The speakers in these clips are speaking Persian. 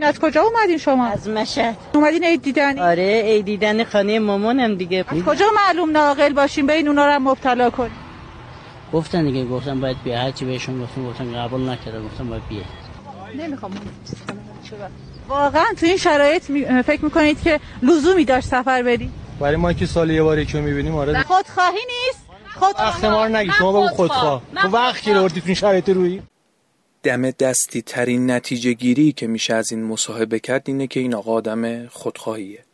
از کجا اومدین شما؟ از مشهد. اومدین عید دیدن؟ آره عید دیدن خانه مامانم دیگه. از کجا معلوم ناقل باشین؟ بین اونا رو هم مبتلا کنین گفتن دیگه گفتم باید بیا هرچی بهشون گفتم گفتم قبول نکرده گفتم باید بیا نمی‌خوام واقعا تو این شرایط می... فکر می‌کنید که لزومی داشت سفر بری؟ برای ما که سال یه بار یکی می‌بینیم آره. خودخواهی نیست؟ خود وقت ما رو نگی شما بگو خودخواه. تو وقت گیره تو این شرایط روی؟ دم دستی ترین نتیجه گیری که میشه از این مصاحبه کرد اینه که این آقا آدم خودخواهیه.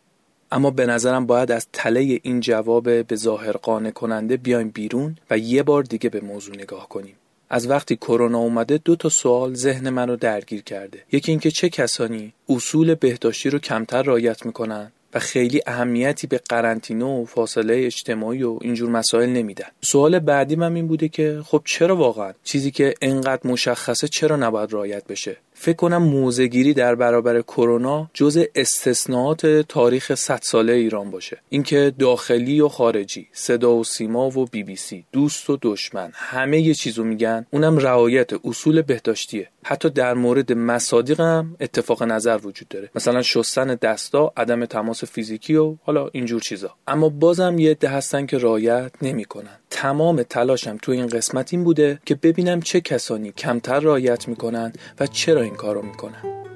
اما به نظرم باید از تله این جواب به ظاهر قانع کننده بیایم بیرون و یه بار دیگه به موضوع نگاه کنیم. از وقتی کرونا اومده دو تا سوال ذهن منو درگیر کرده. یکی اینکه چه کسانی اصول بهداشتی رو کمتر رعایت می‌کنن و خیلی اهمیتی به قرنطینه و فاصله اجتماعی و اینجور مسائل نمیدن. سوال بعدی من این بوده که خب چرا واقعا چیزی که انقدر مشخصه چرا نباید رعایت بشه؟ فکر کنم موزگیری در برابر کرونا جز استثناءات تاریخ 100 ساله ایران باشه. اینکه داخلی و خارجی صدا و سیما و بی بی سی دوست و دشمن همه یه چیزو میگن اونم رعایت اصول بهداشتیه. حتی در مورد مصادیق هم اتفاق نظر وجود داره. مثلا شستن دستا عدم تماس فیزیکی و حالا اینجور چیزا. اما بازم یه عده هستن که رعایت نمی‌کنن. تمام تلاشم تو این قسمت این بوده که ببینم چه کسانی کمتر رعایت می‌کنن و چرا این کارو می‌کنن.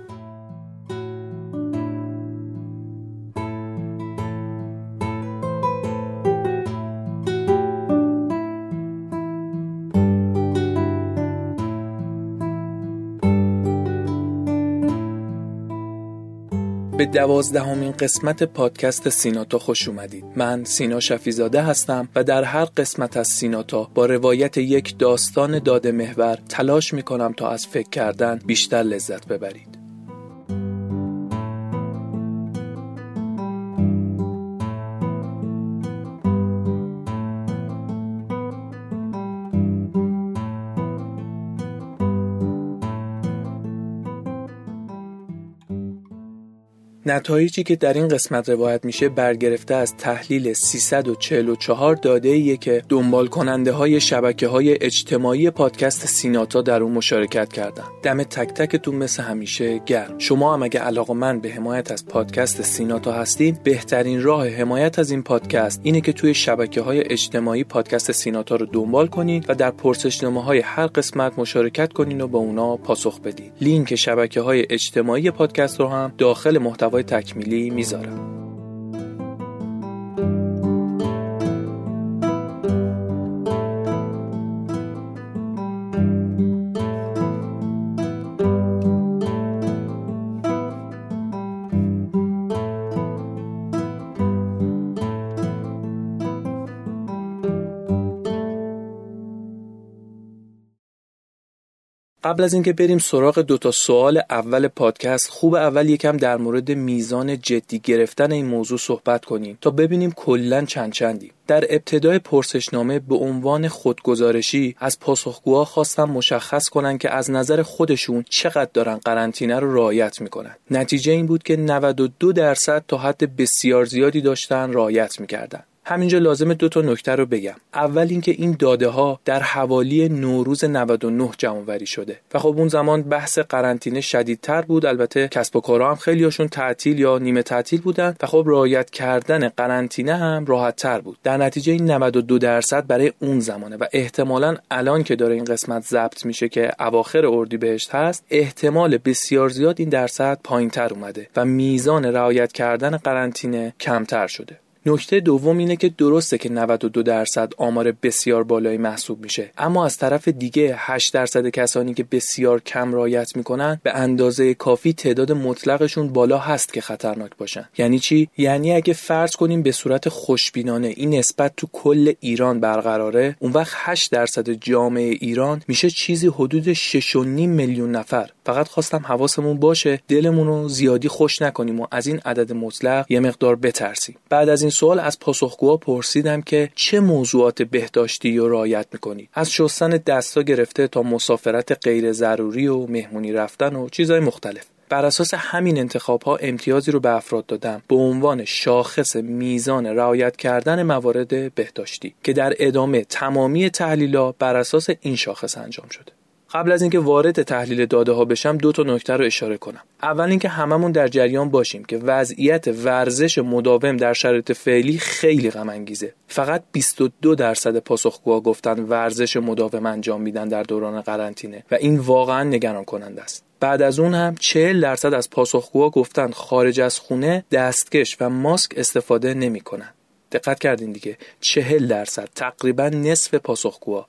به دوازدهمین قسمت پادکست سیناتا خوش اومدید. من سینا شفیزاده هستم و در هر قسمت از سیناتا با روایت یک داستان داده محور تلاش می‌کنم تا از فکر کردن بیشتر لذت ببرید. نتایجی که در این قسمت روایت میشه برگرفته از تحلیل 344 داده که دنبال کننده های شبکه های اجتماعی پادکست سیناتا در اون مشارکت کردن. دم تک تکتون مثل همیشه گرم. شما هم اگه علاقه مند به حمایت از پادکست سیناتا هستین بهترین راه حمایت از این پادکست اینه که توی شبکه های اجتماعی پادکست سیناتا رو دنبال کنین و در پرسشنامه های هر قسمت مشارکت کنین و به اونا پاسخ بدین. لینک شبکه های اجتماعی پادکست رو هم داخل محتوای تکمیلی می‌ذارم. قبل از اینکه بریم سراغ دو تا سوال اول پادکست خوب اول یکم در مورد میزان جدی گرفتن این موضوع صحبت کنیم تا ببینیم کلا چند چندیم در ابتدای پرسشنامه به عنوان خودگزارشی از پاسخگوها خواستم مشخص کنن که از نظر خودشون چقدر دارن قرنطینه رو رعایت می‌کنن. نتیجه این بود که 92 درصد تا حد بسیار زیادی داشتن رعایت می‌کردن. همینجا لازم دو تا نکته رو بگم. اول اینکه این داده ها در حوالی نوروز 99 جمع شده و خب اون زمان بحث قرنطینه شدیدتر بود. البته کسب و کارها هم خیلیاشون تعطیل یا نیمه تعطیل بودن و خب رعایت کردن قرنطینه هم راحت تر بود. در نتیجه این 92 درصد برای اون زمانه و احتمالا الان که داره این قسمت ضبط میشه که اواخر اردیبهشت هست احتمال بسیار زیاد این درصد پایینتر اومده و میزان رعایت کردن قرنطینه کمتر شده. نکته دوم اینه که درسته که 92 درصد آمار بسیار بالایی محسوب میشه. اما از طرف دیگه 8 درصد کسانی که بسیار کم رعایت می‌کنن به اندازه کافی تعداد مطلقشون بالا هست که خطرناک باشن. یعنی چی؟ یعنی اگه فرض کنیم به صورت خوشبینانه این نسبت تو کل ایران برقراره اون وقت 8 درصد جامعه ایران میشه چیزی حدود 6.5 میلیون نفر. فقط خواستم حواسمون باشه دلمون رو زیادی خوش نکنیم و از این عدد مطلق یه مقدار بترسیم. بعد از این سوال از پاسخگوها پرسیدم که چه موضوعات بهداشتی رو رعایت می‌کنید از شستن دستا گرفته تا مسافرت غیر ضروری و مهمونی رفتن و چیزهای مختلف. بر اساس همین انتخاب ها امتیازی رو به افراد دادم به عنوان شاخص میزان رعایت کردن موارد بهداشتی که در ادامه تمامی تحلیلا بر اساس این شاخص انجام شده. قبل از اینکه وارد تحلیل داده ها بشم دو تا نکته رو اشاره کنم. اول اینکه هممون در جریان باشیم که وضعیت ورزش مداوم در شرایط فعلی خیلی غم انگیزه فقط 22 درصد پاسخگوها گفتن ورزش مداوم انجام میدن در دوران قرنطینه و این واقعا نگران کننده است. بعد از اون هم 40 درصد از پاسخگوها گفتن خارج از خونه دستکش و ماسک استفاده نمی‌کنن. دقت کردین دیگه 40 درصد تقریبا نصف پاسخگوها.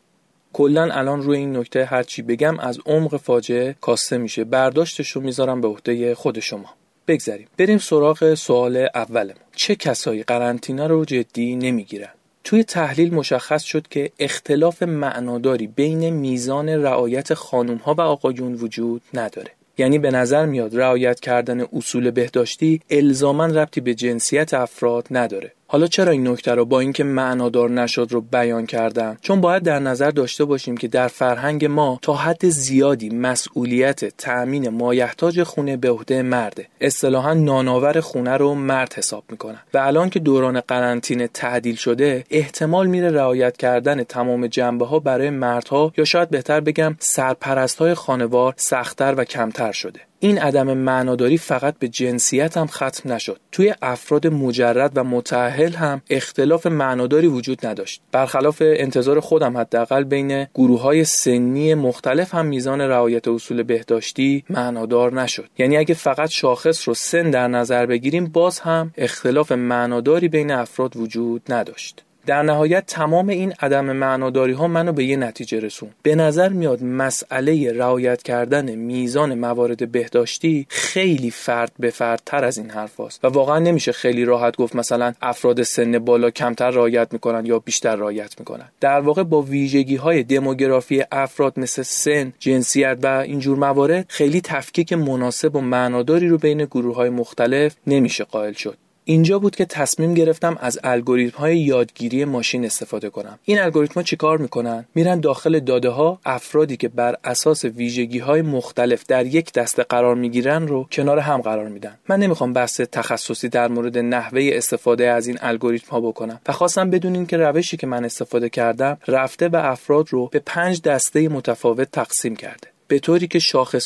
کلا الان روی این نکته هرچی بگم از عمق فاجعه کاسته میشه. برداشتش رو می‌ذارم به عهده خود شما. بگذریم. بریم سراغ سوال اولمون. چه کسایی قرنطینه رو جدی نمی‌گیرن؟ توی تحلیل مشخص شد که اختلاف معناداری بین میزان رعایت خانم ها و آقایون وجود نداره. یعنی به نظر میاد رعایت کردن اصول بهداشتی الزاما ربطی به جنسیت افراد نداره. حالا چرا این نکته رو با اینکه معنادار نشد رو بیان کردم چون باید در نظر داشته باشیم که در فرهنگ ما تا حد زیادی مسئولیت تأمین مایحتاج خونه به عهده مرده. اصطلاحا ناناور خونه رو مرد حساب می‌کنن و الان که دوران قرنطینه تعدیل شده احتمال میره رعایت کردن تمام جنبه ها برای مردها یا شاید بهتر بگم سرپرست های خانوار سختتر و کمتر شده. این عدم معناداری فقط به جنسیت هم ختم نشد. توی افراد مجرد و متأهل هم اختلاف معناداری وجود نداشت. برخلاف انتظار خودم حداقل بین گروه های سنی مختلف هم میزان رعایت اصول بهداشتی معنادار نشد. یعنی اگه فقط شاخص رو سن در نظر بگیریم باز هم اختلاف معناداری بین افراد وجود نداشت. در نهایت تمام این عدم معناداری ها منو به یه نتیجه رسون. به نظر میاد مسئله رعایت کردن میزان موارد بهداشتی خیلی فرد به فرد تر از این حرف هست و واقعا نمیشه خیلی راحت گفت مثلا افراد سن بالا کمتر رعایت می‌کنن یا بیشتر رعایت می‌کنن. در واقع با ویژگی های دموگرافی افراد مثل سن جنسیت و اینجور موارد خیلی تفکیک مناسب و معناداری رو بین گروه های مختلف نمیشه قائل شد. اینجا بود که تصمیم گرفتم از الگوریتم های یادگیری ماشین استفاده کنم. این الگوریتم ها چیکار می‌کنن؟ میرن داخل داده ها افرادی که بر اساس ویژگی های مختلف در یک دسته قرار می‌گیرن رو کنار هم قرار میدن. من نمی‌خوام بحث تخصصی در مورد نحوه استفاده از این الگوریتم ها بکنم و خواستم بدونین که روشی که من استفاده کردم رفته و افراد رو به پنج دسته متفاوت تقسیم کرده. به طوری که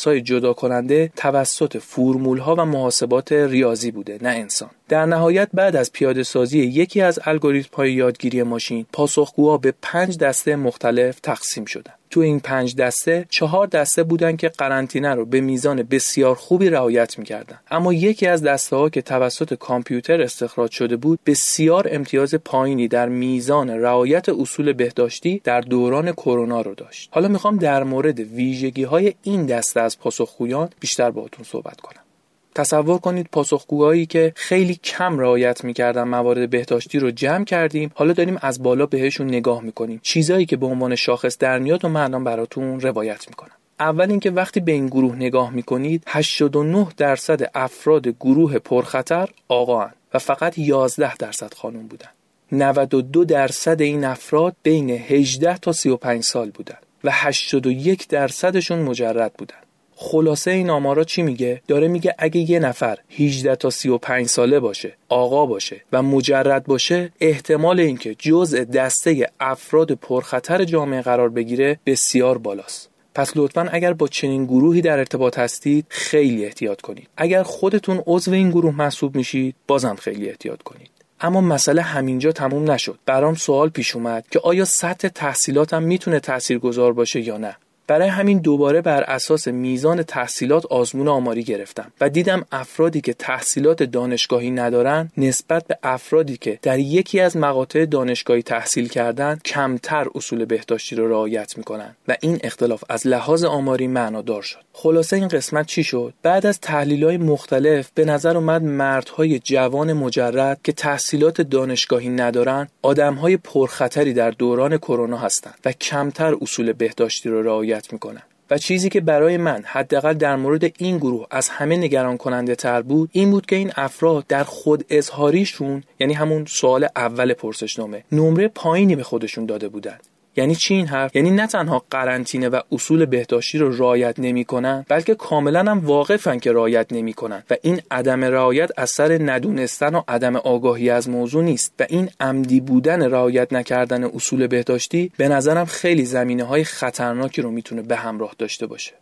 های جدا کننده توسط فرمول ها و محاسبات ریاضی بوده نه انسان. در نهایت بعد از پیاده سازی یکی از الگوریتم های یادگیری ماشین پاسخگوها به پنج دسته مختلف تقسیم شدند. تو این پنج دسته چهار دسته بودن که قرنطینه رو به میزان بسیار خوبی رعایت می‌کردن اما یکی از دسته ها که توسط کامپیوتر استخراج شده بود بسیار امتیاز پایینی در میزان رعایت اصول بهداشتی در دوران کرونا رو داشت. حالا می‌خوام در مورد ویژگی های این دسته از پاسخگویان بیشتر باهاتون صحبت کنم. تصور کنید پاسخگوهایی که خیلی کم رعایت می‌کردن موارد بهداشتی رو جمع کردیم حالا داریم از بالا بهشون نگاه می‌کنیم. چیزایی که به عنوان شاخص در میاد و من براتون روایت می‌کنم. اول اینکه وقتی به این گروه نگاه می‌کنید 89 درصد افراد گروه پرخطر آقا و فقط 11 درصد خانم بودن. 92 درصد این افراد بین 18 تا 35 سال بودن و 81 درصدشون مجرد بودن. خلاصه این آمارا چی میگه؟ داره میگه اگه یه نفر 18 تا 35 ساله باشه آقا باشه و مجرد باشه احتمال اینکه جزء دسته افراد پرخطر جامعه قرار بگیره بسیار بالاست. پس لطفا اگر با چنین گروهی در ارتباط هستید خیلی احتیاط کنید. اگر خودتون عضو این گروه محسوب میشید بازم خیلی احتیاط کنید. اما مسئله همینجا تموم نشد. برام سوال پیش اومد که آیا سطح تحصیلاتم می‌تونه تاثیرگذار باشه یا نه؟ برای همین دوباره بر اساس میزان تحصیلات آزمون آماری گرفتم و دیدم افرادی که تحصیلات دانشگاهی ندارن نسبت به افرادی که در یکی از مقاطع دانشگاهی تحصیل کردن کمتر اصول بهداشتی رو رعایت می‌کنن و این اختلاف از لحاظ آماری معنادار شد. خلاصه این قسمت چی شد؟ بعد از تحلیل های مختلف به نظر اومد مردهای جوان مجرد که تحصیلات دانشگاهی ندارن آدمهای پرخطری در دوران کرونا هستند و کمتر اصول بهداشتی رو رعایت می‌کنن و چیزی که برای من حداقل در مورد این گروه از همه نگران کننده تر بود این بود که این افراد در خود اظهاریشون یعنی همون سوال اول پرسشنامه نمره پایینی به خودشون داده بودند یعنی چی این حرف؟ یعنی نه تنها قرنطینه و اصول بهداشتی رو رعایت نمی‌کنن بلکه کاملا هم واقفن که رعایت نمی‌کنن. و این عدم رعایت اثر ندونستن و عدم آگاهی از موضوع نیست. و این عمدی بودن رعایت نکردن اصول بهداشتی به نظرم خیلی زمینه های خطرناکی رو می‌تونه به همراه داشته باشه.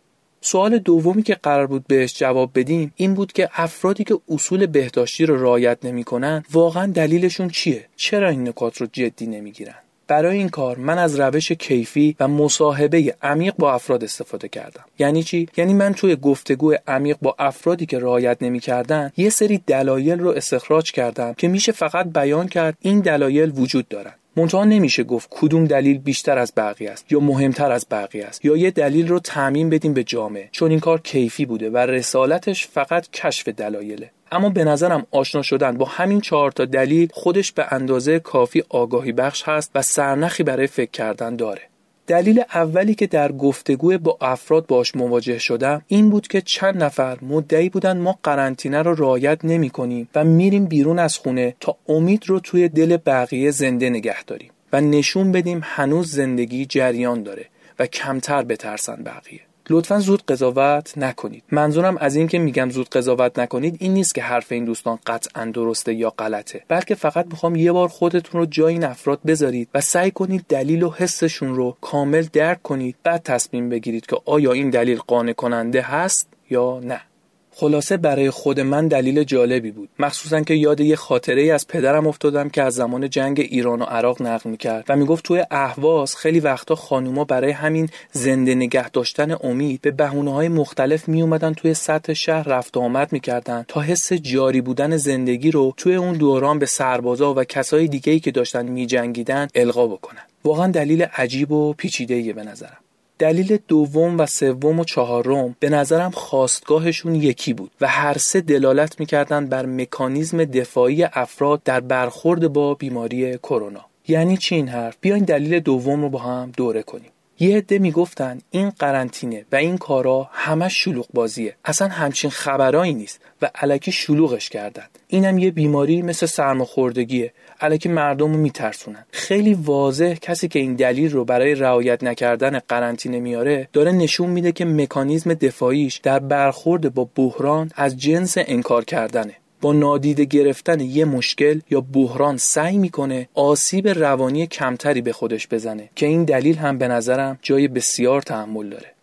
سوال دومی که قرار بود بهش جواب بدیم این بود که افرادی که اصول بهداشتی رو رعایت نمی‌کنن واقعا دلیلشون چیه؟ چرا این نکات رو جدی نمی‌گیرن؟ برای این کار من از روش کیفی و مصاحبه عمیق با افراد استفاده کردم. یعنی چی؟ یعنی من توی گفتگو عمیق با افرادی که رعایت نمی‌کردن یه سری دلایل رو استخراج کردم که میشه فقط بیان کرد این دلایل وجود دارن. منتها نمیشه گفت کدوم دلیل بیشتر از بقیه است یا مهمتر از بقیه است یا یه دلیل رو تعمین بدیم به جامعه چون این کار کیفی بوده و رسالتش فقط کشف دلایله. اما به نظرم آشنا شدن با همین چهار تا دلیل خودش به اندازه کافی آگاهی بخش هست و سرنخی برای فکر کردن داره. دلیل اولی که در گفتگو با افراد باش مواجه شدم این بود که چند نفر مدعی بودن ما قرنطینه رو رعایت نمی کنیم و میریم بیرون از خونه تا امید رو توی دل بقیه زنده نگه داریم و نشون بدیم هنوز زندگی جریان داره و کمتر بترسن بقیه. لطفا زود قضاوت نکنید. منظورم از این که میگم زود قضاوت نکنید این نیست که حرف این دوستان قطعا درسته یا غلطه بلکه فقط می‌خوام یه بار خودتون رو جای این افراد بذارید و سعی کنید دلیل و حسشون رو کامل درک کنید بعد تصمیم بگیرید که آیا این دلیل قانع کننده هست یا نه. خلاصه برای خود من دلیل جالبی بود. مخصوصا که یاد یه خاطره ای از پدرم افتادم که از زمان جنگ ایران و عراق نقل می‌کرد و می‌گفت توی اهواز خیلی وقتا خانوما برای همین زنده نگه داشتن امید به بهونه های مختلف می اومدن توی سطح شهر رفت و آمد می‌کردن تا حس جاری بودن زندگی رو توی اون دوران به سربازا و کسای دیگه ای که داشتن میجنگیدن القا بکنن. واقعا دلیل عجیب و پیچیده به نظرم. دلیل دوم و سوم و چهارم به نظرم خواستگاهشون یکی بود و هر سه دلالت می‌کردن بر مکانیزم دفاعی افراد در برخورد با بیماری کرونا. یعنی چی این حرف؟ بیاین دلیل دوم رو با هم دوره کنیم. یه عده می‌گفتن این قرنطینه و این کارا همه شلوغ بازیه اصلا همچین خبرایی نیست و علکی شلوغش کردن. اینم یه بیماری مثل سرماخوردگیه. علکی مردم رو میترسونن. خیلی واضح کسی که این دلیل رو برای رعایت نکردن قرنطینه میاره داره نشون میده که مکانیزم دفاعیش در برخورد با بحران از جنس انکار کردنه. با نادیده گرفتن یه مشکل یا بحران سعی می‌کنه آسیب روانی کمتری به خودش بزنه که این دلیل هم به نظرم جای بسیار تحمل داره.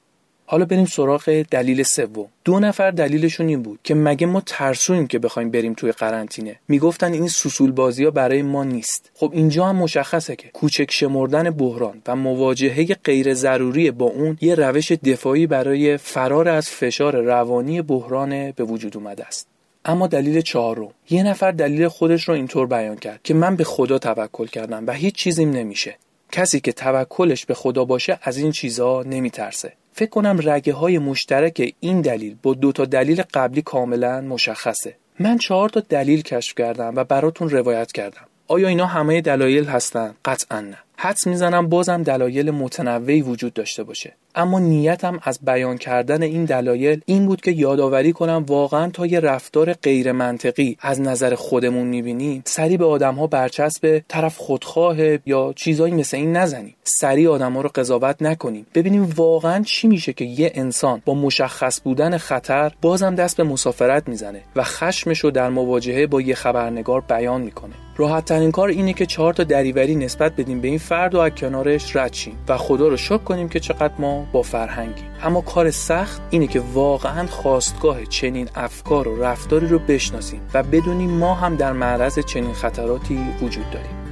حالا بریم سراغ دلیل سوم. دو نفر دلیلشون این بود که مگه ما ترسویم که بخوایم بریم توی قرنطینه. می‌گفتن این سوسول بازی ها برای ما نیست. خب اینجا هم مشخصه که کوچک شمردن بحران و مواجهه غیر ضروری با اون یه روش دفاعی برای فرار از فشار روانی بحران به وجود اومده است. اما دلیل چهارم. یه نفر دلیل خودش رو اینطور بیان کرد که من به خدا توکل کردم و هیچ چیزیم نمیشه. کسی که توکلش به خدا باشه از این چیزها نمیترسه. فکر کنم رگه های مشترک این دلیل با دو تا دلیل قبلی کاملا مشخصه. من چهار تا دلیل کشف کردم و براتون روایت کردم. آیا اینا همه دلایل هستن؟ قطعا نه. حدس می‌زنم بازم دلایل متنوعی وجود داشته باشه. اما نیتم از بیان کردن این دلایل این بود که یادآوری کنم واقعا تا یه رفتار غیر منطقی از نظر خودمون می‌بینیم سری به آدم ها برچسب طرف خودخواه یا چیزایی مثل این نزنیم سری آدم ها رو قضاوت نکنیم. ببینیم واقعا چی میشه که یه انسان با مشخص بودن خطر بازم دست به مسافرت می‌زنه و خشمش رو در مواجهه با یه خبرنگار بیان می‌کنه. راحت ترین کار اینه که چهار تا دریوری نسبت بدیم به این فرد و از کنارش رد و خدا رو شکر کنیم که چقدر ما با فرهنگیم. اما کار سخت اینه که واقعا خواستگاه چنین افکار و رفتاری رو بشناسیم و بدونیم ما هم در معرض چنین خطراتی وجود داریم.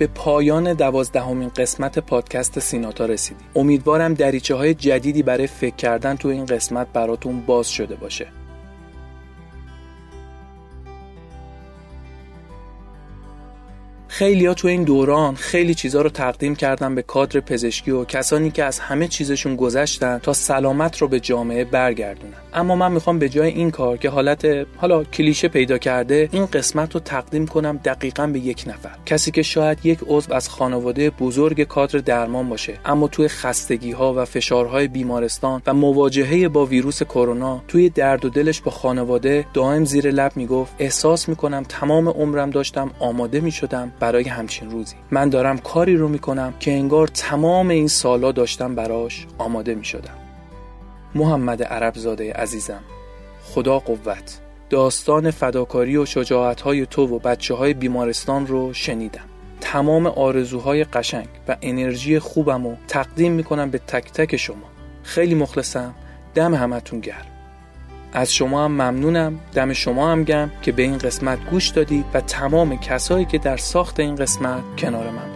به پایان دوازدهمین قسمت پادکست سیناتا رسیدیم امیدوارم دریچه های جدیدی برای فکر کردن تو این قسمت براتون باز شده باشه. خیلیا تو این دوران خیلی چیزا رو تقدیم کردن به کادر پزشکی و کسانی که از همه چیزشون گذشتن تا سلامت رو به جامعه برگردونن. اما من می‌خوام به جای این کار که حالت حالا کلیشه پیدا کرده این قسمت رو تقدیم کنم دقیقا به یک نفر. کسی که شاید یک عضو از خانواده بزرگ کادر درمان باشه اما توی خستگی ها و فشارهای بیمارستان و مواجهه با ویروس کرونا توی درد و دلش با خانواده دائم زیر لب می‌گفت احساس می‌کنم تمام عمرم داشتم آماده می‌شدم برای همچین روزی. من دارم کاری رو می‌کنم که انگار تمام این سالا داشتم براش آماده می‌شدم. محمد عربزاده عزیزم خدا قوت. داستان فداکاری و شجاعتهای تو و بچه های بیمارستان رو شنیدم. تمام آرزوهای قشنگ و انرژی خوبم رو تقدیم می‌کنم به تک تک شما. خیلی مخلصم. دم همتون گرم. از شما هم ممنونم. دم شما هم گم که به این قسمت گوش دادید و تمام کسایی که در ساخت این قسمت کنار من